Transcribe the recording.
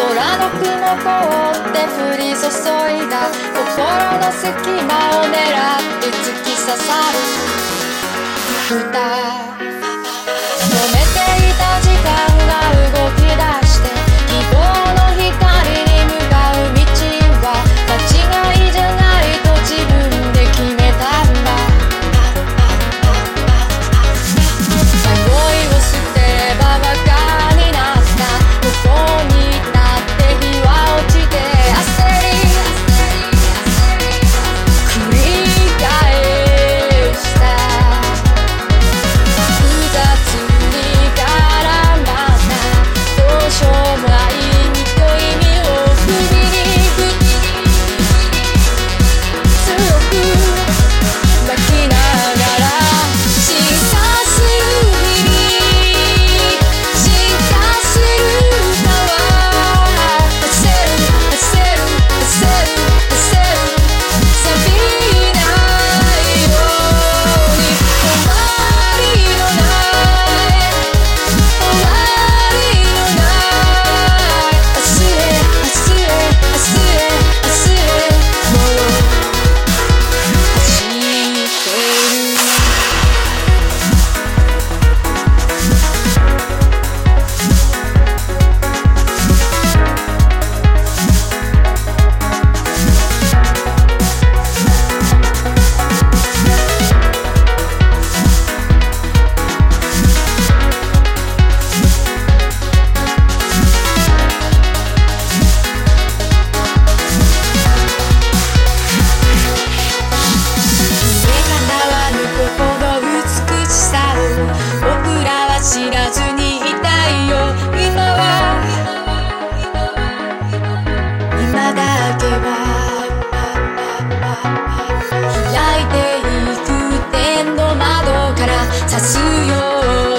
空の雲凍って降り注いだ心の隙間を狙って突き刺さる歌。茶しよ。う